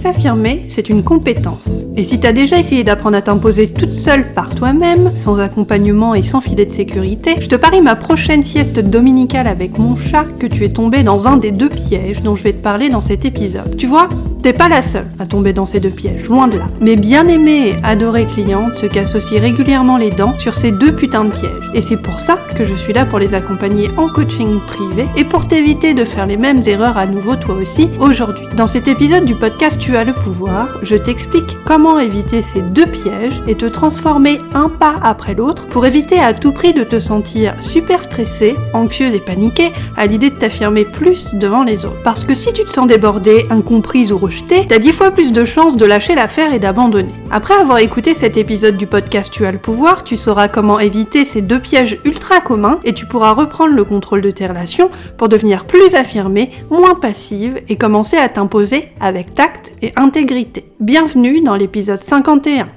S'affirmer, c'est une compétence. Et si t'as déjà essayé d'apprendre à t'imposer toute seule par toi-même, sans accompagnement et sans filet de sécurité, je te parie ma prochaine sieste dominicale avec mon chat que tu es tombé dans un des deux pièges dont je vais te parler dans cet épisode. Tu vois, t'es pas la seule à tomber dans ces deux pièges, loin de là. Mes bien-aimées et adorées clientes se aussi régulièrement les dents sur ces deux putains de pièges. Et c'est pour ça que je suis là pour les accompagner en coaching privé et pour t'éviter de faire les mêmes erreurs à nouveau toi aussi aujourd'hui. Dans cet épisode du podcast Tu as le pouvoir, je t'explique comment éviter ces deux pièges et te transformer un pas après l'autre pour éviter à tout prix de te sentir super stressée, anxieuse et paniquée à l'idée de t'affirmer plus devant les autres. Parce que si tu te sens débordée, incomprise ou rejetée, t'as dix fois plus de chances de lâcher l'affaire et d'abandonner. Après avoir écouté cet épisode du podcast Tu as le pouvoir, tu sauras comment éviter ces deux pièges ultra communs et tu pourras reprendre le contrôle de tes relations pour devenir plus affirmée, moins passive et commencer à t'imposer avec tact et intégrité. Bienvenue dans l'épisode 51.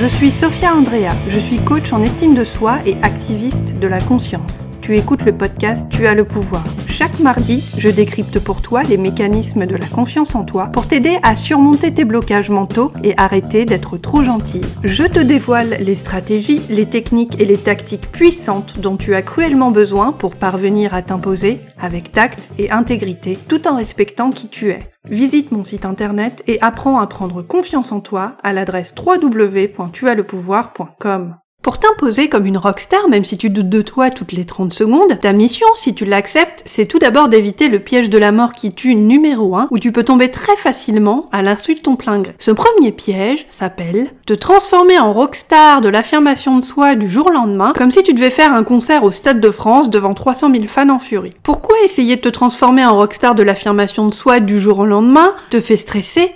Je suis Sophia Andrea, je suis coach en estime de soi et activiste de la conscience. Tu écoutes le podcast Tu as le pouvoir. Chaque mardi, je décrypte pour toi les mécanismes de la confiance en toi pour t'aider à surmonter tes blocages mentaux et arrêter d'être trop gentil. Je te dévoile les stratégies, les techniques et les tactiques puissantes dont tu as cruellement besoin pour parvenir à t'imposer avec tact et intégrité tout en respectant qui tu es. Visite mon site internet et apprends à prendre confiance en toi à l'adresse www.tuaslepouvoir.com. Pour t'imposer comme une rockstar, même si tu doutes de toi toutes les 30 secondes, ta mission, si tu l'acceptes, c'est tout d'abord d'éviter le piège de la mort qui tue numéro 1, où tu peux tomber très facilement à l'insu de ton plein gré. Ce premier piège s'appelle te transformer en rockstar de l'affirmation de soi du jour au lendemain, comme si tu devais faire un concert au Stade de France devant 300 000 fans en furie. Pourquoi essayer de te transformer en rockstar de l'affirmation de soi du jour au lendemain te fait stresser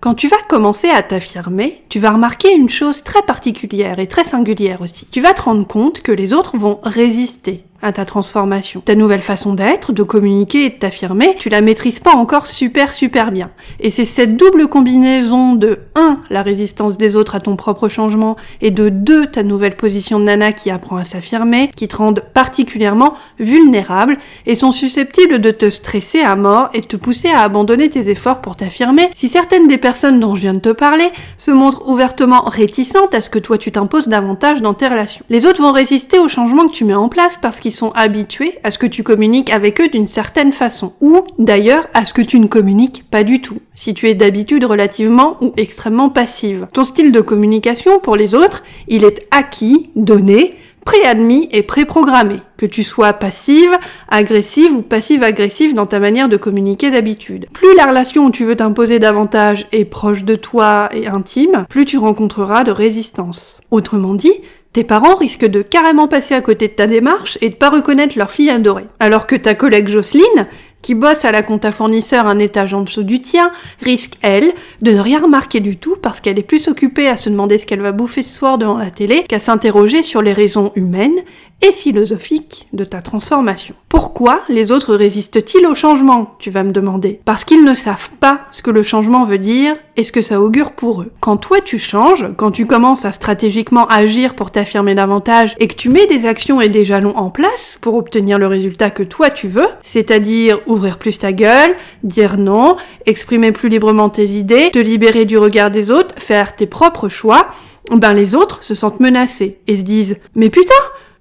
Quand tu vas commencer à t'affirmer, tu vas remarquer une chose très particulière et très singulière aussi. Tu vas te rendre compte que les autres vont résister à ta transformation. Ta nouvelle façon d'être, de communiquer et de t'affirmer, tu la maîtrises pas encore super super bien. Et c'est cette double combinaison de 1. la résistance des autres à ton propre changement et de 2. ta nouvelle position de nana qui apprend à s'affirmer, qui te rendent particulièrement vulnérable et sont susceptibles de te stresser à mort et de te pousser à abandonner tes efforts pour t'affirmer. Si certaines des personnes dont je viens de te parler se montrent ouvertement réticentes à ce que toi tu t'imposes davantage dans tes relations. Les autres vont résister au changement que tu mets en place parce qu'ils sont habitués à ce que tu communiques avec eux d'une certaine façon, ou d'ailleurs à ce que tu ne communiques pas du tout, si tu es d'habitude relativement ou extrêmement passive. Ton style de communication pour les autres, il est acquis, donné, préadmis et préprogrammé, que tu sois passive, agressive ou passive-agressive dans ta manière de communiquer d'habitude. Plus la relation où tu veux t'imposer davantage est proche de toi et intime, plus tu rencontreras de résistance. Autrement dit, tes parents risquent de carrément passer à côté de ta démarche et de pas reconnaître leur fille adorée. Alors que ta collègue Jocelyne, qui bosse à la compta fournisseur un étage en dessous du tien, risque, elle, de ne rien remarquer du tout parce qu'elle est plus occupée à se demander ce qu'elle va bouffer ce soir devant la télé qu'à s'interroger sur les raisons humaines et philosophiques de ta transformation. Pourquoi les autres résistent-ils au changement, tu vas me demander? Parce qu'ils ne savent pas ce que le changement veut dire et ce que ça augure pour eux. Quand toi tu changes, quand tu commences à stratégiquement agir pour t'affirmer davantage et que tu mets des actions et des jalons en place pour obtenir le résultat que toi tu veux, c'est-à-dire ouvrir plus ta gueule, dire non, exprimer plus librement tes idées, te libérer du regard des autres, faire tes propres choix, ben les autres se sentent menacés et se disent mais putain,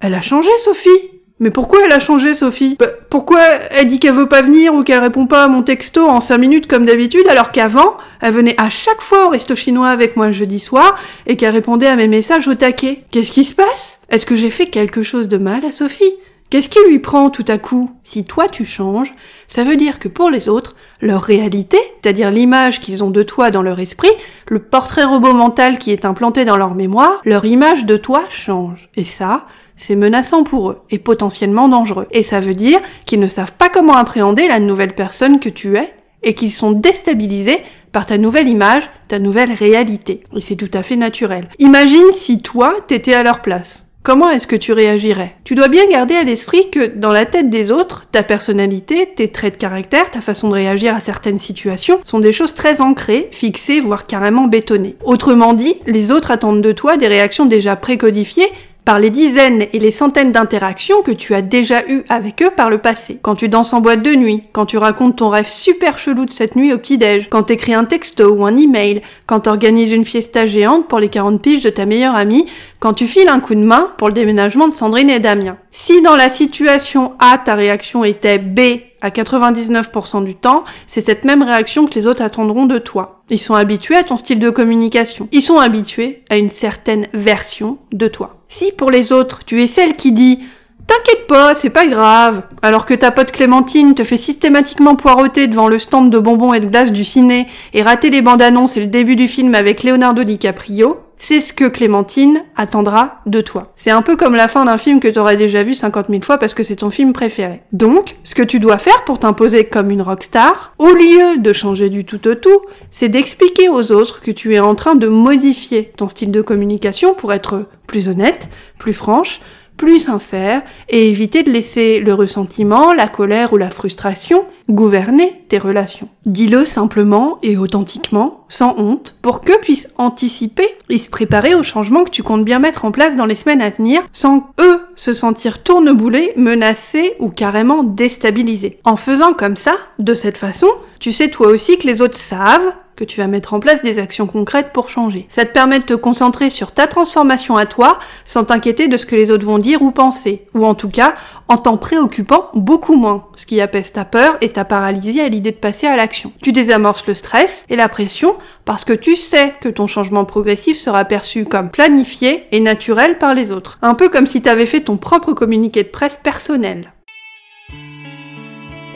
elle a changé Sophie. Mais pourquoi elle a changé, Sophie? Bah, Pourquoi elle dit qu'elle veut pas venir ou qu'elle répond pas à mon texto en 5 minutes comme d'habitude, alors qu'avant, elle venait à chaque fois au resto chinois avec moi le jeudi soir et qu'elle répondait à mes messages au taquet? Qu'est-ce qui se passe? Est-ce que j'ai fait quelque chose de mal à Sophie? Qu'est-ce qui lui prend tout à coup? Si toi tu changes, ça veut dire que pour les autres, leur réalité, c'est-à-dire l'image qu'ils ont de toi dans leur esprit, le portrait robot mental qui est implanté dans leur mémoire, leur image de toi change. Et ça, c'est menaçant pour eux et potentiellement dangereux. Et ça veut dire qu'ils ne savent pas comment appréhender la nouvelle personne que tu es et qu'ils sont déstabilisés par ta nouvelle image, ta nouvelle réalité. Et c'est tout à fait naturel. Imagine si toi, t'étais à leur place. Comment est-ce que tu réagirais? Tu dois bien garder à l'esprit que dans la tête des autres, ta personnalité, tes traits de caractère, ta façon de réagir à certaines situations sont des choses très ancrées, fixées, voire carrément bétonnées. Autrement dit, les autres attendent de toi des réactions déjà précodifiées par les dizaines et les centaines d'interactions que tu as déjà eues avec eux par le passé. Quand tu danses en boîte de nuit, quand tu racontes ton rêve super chelou de cette nuit au petit-déj, quand t'écris un texto ou un email, quand t'organises une fiesta géante pour les 40 piges de ta meilleure amie, quand tu files un coup de main pour le déménagement de Sandrine et Damien. Si dans la situation A, ta réaction était B à 99% du temps, c'est cette même réaction que les autres attendront de toi. Ils sont habitués à ton style de communication. Ils sont habitués à une certaine version de toi. Si pour les autres, tu es celle qui dit T'inquiète pas, c'est pas grave. Alors que ta pote Clémentine te fait systématiquement poireauter devant le stand de bonbons et de glace du ciné et rater les bandes annonces et le début du film avec Leonardo DiCaprio, c'est ce que Clémentine attendra de toi. C'est un peu comme la fin d'un film que t'aurais déjà vu 50 000 fois parce que c'est ton film préféré. Donc, ce que tu dois faire pour t'imposer comme une rockstar, au lieu de changer du tout au tout, c'est d'expliquer aux autres que tu es en train de modifier ton style de communication pour être plus honnête, plus franche, plus sincère et éviter de laisser le ressentiment, la colère ou la frustration gouverner tes relations. Dis-le simplement et authentiquement, sans honte, pour qu'eux puissent anticiper et se préparer aux changements que tu comptes bien mettre en place dans les semaines à venir, sans eux se sentir tourneboulés, menacés ou carrément déstabilisés. En faisant comme ça, de cette façon, tu sais toi aussi que les autres savent que tu vas mettre en place des actions concrètes pour changer. Ça te permet de te concentrer sur ta transformation à toi sans t'inquiéter de ce que les autres vont dire ou penser. Ou en tout cas, en t'en préoccupant beaucoup moins. Ce qui apaise ta peur et ta paralysie à l'idée de passer à l'action. Tu désamorces le stress et la pression parce que tu sais que ton changement progressif sera perçu comme planifié et naturel par les autres. Un peu comme si tu avais fait ton propre communiqué de presse personnel.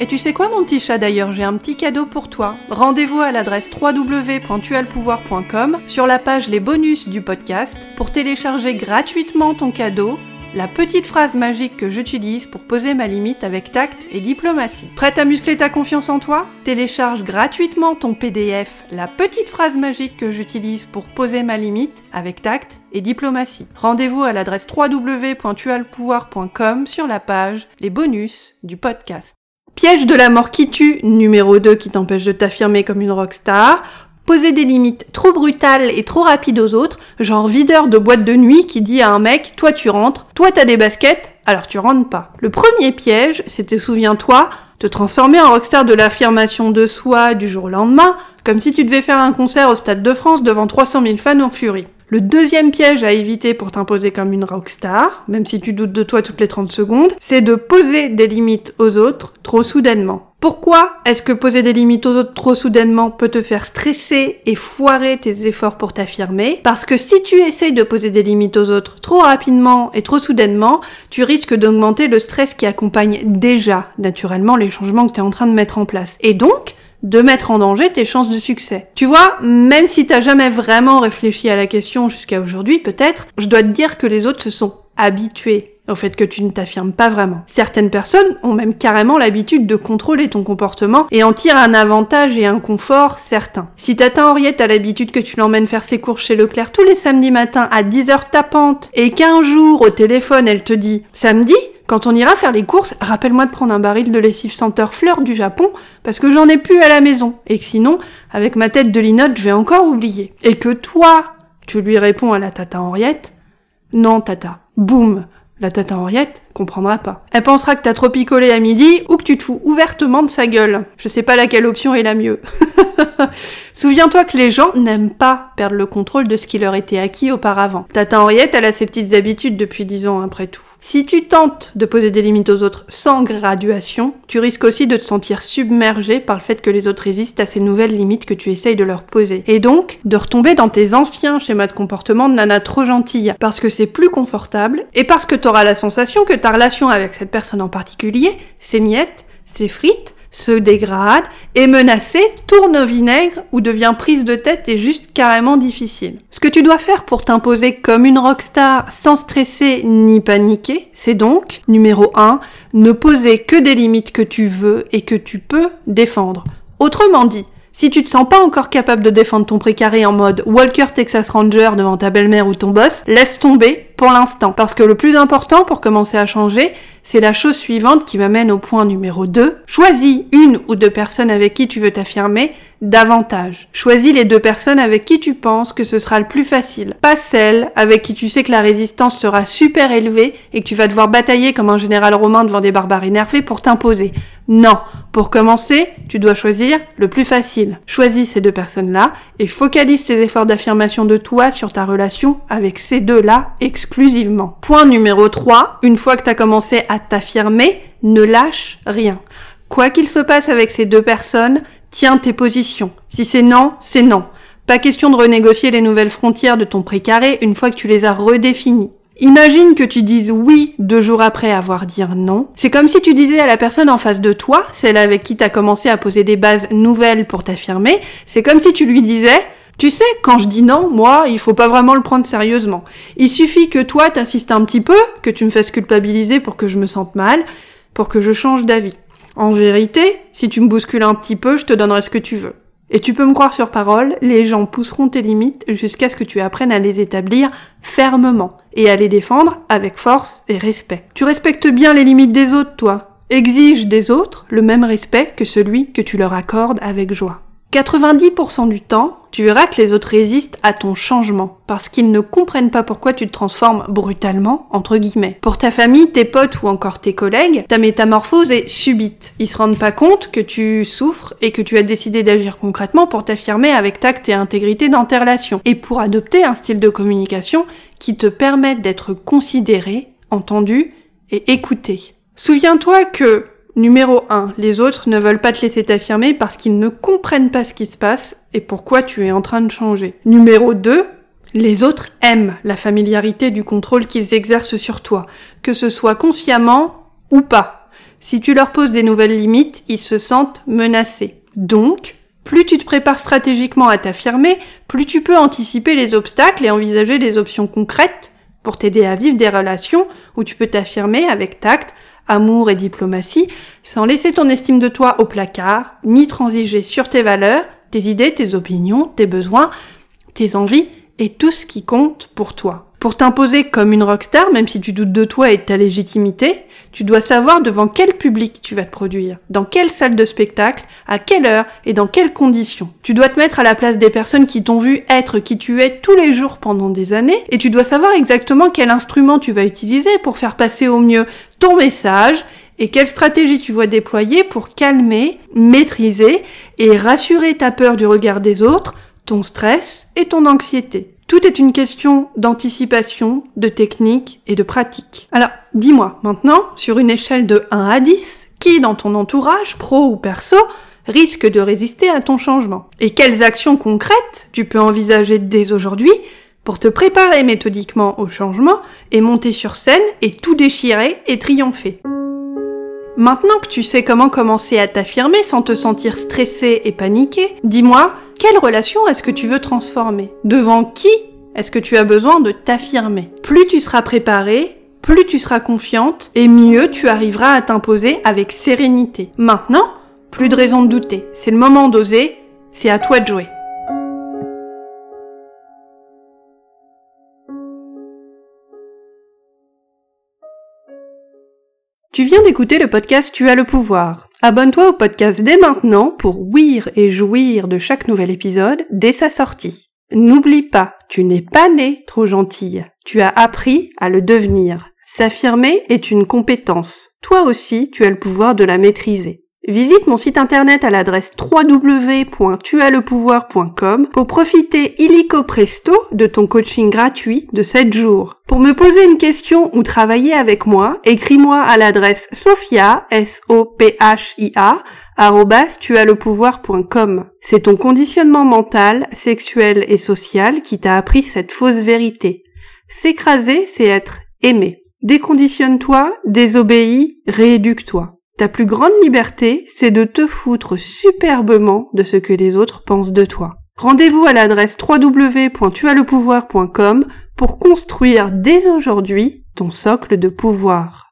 Et tu sais quoi mon petit chat d'ailleurs, j'ai un petit cadeau pour toi. Rendez-vous à l'adresse www.tualpouvoir.com sur la page les bonus du podcast pour télécharger gratuitement ton cadeau la petite phrase magique que j'utilise pour poser ma limite avec tact et diplomatie. Prête à muscler ta confiance en toi? Télécharge gratuitement ton PDF La petite phrase magique que j'utilise pour poser ma limite avec tact et diplomatie. Rendez-vous à l'adresse www.tualpouvoir.com sur la page Les bonus du podcast. Piège de la mort qui tue, numéro 2 qui t'empêche de t'affirmer comme une rockstar. Poser des limites trop brutales et trop rapides aux autres, genre videur de boîte de nuit qui dit à un mec, toi tu rentres, toi t'as des baskets, alors tu rentres pas. Le premier piège, c'était, souviens-toi, te transformer en rockstar de l'affirmation de soi du jour au lendemain, comme si tu devais faire un concert au Stade de France devant 300 000 fans en furie. Le deuxième piège à éviter pour t'imposer comme une rockstar, même si tu doutes de toi toutes les 30 secondes, c'est de poser des limites aux autres trop soudainement. Pourquoi est-ce que poser des limites aux autres trop soudainement peut te faire stresser et foirer tes efforts pour t'affirmer? Parce que si tu essayes de poser des limites aux autres trop rapidement et trop soudainement, tu risques d'augmenter le stress qui accompagne déjà naturellement les changements que tu es en train de mettre en place. Et donc, de mettre en danger tes chances de succès. Tu vois, même si t'as jamais vraiment réfléchi à la question jusqu'à aujourd'hui, peut-être, je dois te dire que les autres se sont habitués au fait que tu ne t'affirmes pas vraiment. Certaines personnes ont même carrément l'habitude de contrôler ton comportement et en tirent un avantage et un confort certain. Si tata Henriette a l'habitude que tu l'emmènes faire ses courses chez Leclerc tous les samedis matins à 10h tapante et qu'un jour au téléphone elle te dit samedi, quand on ira faire les courses, rappelle-moi de prendre un baril de lessive senteur fleur du Japon, parce que j'en ai plus à la maison, et que sinon, avec ma tête de linotte, je vais encore oublier. Et que toi, tu lui réponds à la tata Henriette, non tata, boum, la tata Henriette comprendra pas. Elle pensera que t'as trop picolé à midi ou que tu te fous ouvertement de sa gueule. Je sais pas laquelle option est la mieux. Souviens-toi que les gens n'aiment pas perdre le contrôle de ce qui leur était acquis auparavant. Tata Henriette, elle a ses petites habitudes depuis dix ans après tout. Si tu tentes de poser des limites aux autres sans graduation, tu risques aussi de te sentir submergé par le fait que les autres résistent à ces nouvelles limites que tu essayes de leur poser. Et donc, de retomber dans tes anciens schémas de comportement de nana trop gentille, parce que c'est plus confortable, et parce que tu auras la sensation que relation avec cette personne en particulier s'émiette, s'effrite, se dégrade, est menacée, tourne au vinaigre ou devient prise de tête et juste carrément difficile. Ce que tu dois faire pour t'imposer comme une rockstar sans stresser ni paniquer, c'est donc, numéro 1, ne poser que des limites que tu veux et que tu peux défendre. Autrement dit, si tu te sens pas encore capable de défendre ton précaré en mode Walker Texas Ranger devant ta belle-mère ou ton boss, laisse tomber, pour l'instant. Parce que le plus important pour commencer à changer, c'est la chose suivante qui m'amène au point numéro 2. Choisis une ou deux personnes avec qui tu veux t'affirmer davantage. Choisis les deux personnes avec qui tu penses que ce sera le plus facile. Pas celles avec qui tu sais que la résistance sera super élevée et que tu vas devoir batailler comme un général romain devant des barbares énervés pour t'imposer. Non. Pour commencer, tu dois choisir le plus facile. Choisis ces deux personnes-là et focalise tes efforts d'affirmation de toi sur ta relation avec ces deux-là exclusivement. Point numéro 3. Une fois que tu as commencé à t'affirmer, ne lâche rien. Quoi qu'il se passe avec ces deux personnes, tiens tes positions. Si c'est non, c'est non. Pas question de renégocier les nouvelles frontières de ton précaré une fois que tu les as redéfinies. Imagine que tu dises oui deux jours après avoir dit non. C'est comme si tu disais à la personne en face de toi, celle avec qui t'as commencé à poser des bases nouvelles pour t'affirmer, c'est comme si tu lui disais tu sais, quand je dis non, moi, il faut pas vraiment le prendre sérieusement. Il suffit que toi t'insistes un petit peu, que tu me fasses culpabiliser pour que je me sente mal, pour que je change d'avis. En vérité, si tu me bouscules un petit peu, je te donnerai ce que tu veux. Et tu peux me croire sur parole, les gens pousseront tes limites jusqu'à ce que tu apprennes à les établir fermement et à les défendre avec force et respect. Tu respectes bien les limites des autres, toi. Exige des autres le même respect que celui que tu leur accordes avec joie. 90% du temps, tu verras que les autres résistent à ton changement parce qu'ils ne comprennent pas pourquoi tu te transformes brutalement, entre guillemets. Pour ta famille, tes potes ou encore tes collègues, ta métamorphose est subite. Ils se rendent pas compte que tu souffres et que tu as décidé d'agir concrètement pour t'affirmer avec tact et intégrité dans tes relations et pour adopter un style de communication qui te permette d'être considéré, entendu et écouté. Souviens-toi que Numéro 1. Les autres ne veulent pas te laisser t'affirmer parce qu'ils ne comprennent pas ce qui se passe et pourquoi tu es en train de changer. Numéro 2. Les autres aiment la familiarité du contrôle qu'ils exercent sur toi, que ce soit consciemment ou pas. Si tu leur poses des nouvelles limites, ils se sentent menacés. Donc, plus tu te prépares stratégiquement à t'affirmer, plus tu peux anticiper les obstacles et envisager des options concrètes pour t'aider à vivre des relations où tu peux t'affirmer avec tact, amour et diplomatie, sans laisser ton estime de toi au placard, ni transiger sur tes valeurs, tes idées, tes opinions, tes besoins, tes envies et tout ce qui compte pour toi. Pour t'imposer comme une rockstar, même si tu doutes de toi et de ta légitimité, tu dois savoir devant quel public tu vas te produire, dans quelle salle de spectacle, à quelle heure et dans quelles conditions. Tu dois te mettre à la place des personnes qui t'ont vu être qui tu es tous les jours pendant des années et tu dois savoir exactement quel instrument tu vas utiliser pour faire passer au mieux ton message et quelle stratégie tu vas déployer pour calmer, maîtriser et rassurer ta peur du regard des autres, ton stress et ton anxiété. Tout est une question d'anticipation, de technique et de pratique. Alors, dis-moi maintenant, sur une échelle de 1 à 10, qui dans ton entourage, pro ou perso, risque de résister à ton changement? Et quelles actions concrètes tu peux envisager dès aujourd'hui pour te préparer méthodiquement au changement et monter sur scène et tout déchirer et triompher? Maintenant que tu sais comment commencer à t'affirmer sans te sentir stressé et paniqué, dis-moi, quelle relation est-ce que tu veux transformer? Devant qui est-ce que tu as besoin de t'affirmer? Plus tu seras préparé, plus tu seras confiante et mieux tu arriveras à t'imposer avec sérénité. Maintenant, plus de raison de douter. C'est le moment d'oser, c'est à toi de jouer. Tu viens d'écouter le podcast Tu as le pouvoir. Abonne-toi au podcast dès maintenant pour ouïr et jouir de chaque nouvel épisode dès sa sortie. N'oublie pas, tu n'es pas né trop gentille. Tu as appris à le devenir. S'affirmer est une compétence. Toi aussi, tu as le pouvoir de la maîtriser. Visite mon site internet à l'adresse www.tuaslepouvoir.com pour profiter illico presto de ton coaching gratuit de 7 jours. Pour me poser une question ou travailler avec moi, écris-moi à l'adresse sophia, s o p h i a C'est ton conditionnement mental, sexuel et social qui t'a appris cette fausse vérité. S'écraser, c'est être aimé. Déconditionne-toi, désobéis, rééduque-toi. Ta plus grande liberté, c'est de te foutre superbement de ce que les autres pensent de toi. Rendez-vous à l'adresse www.tuaslepouvoir.com pour construire dès aujourd'hui ton socle de pouvoir.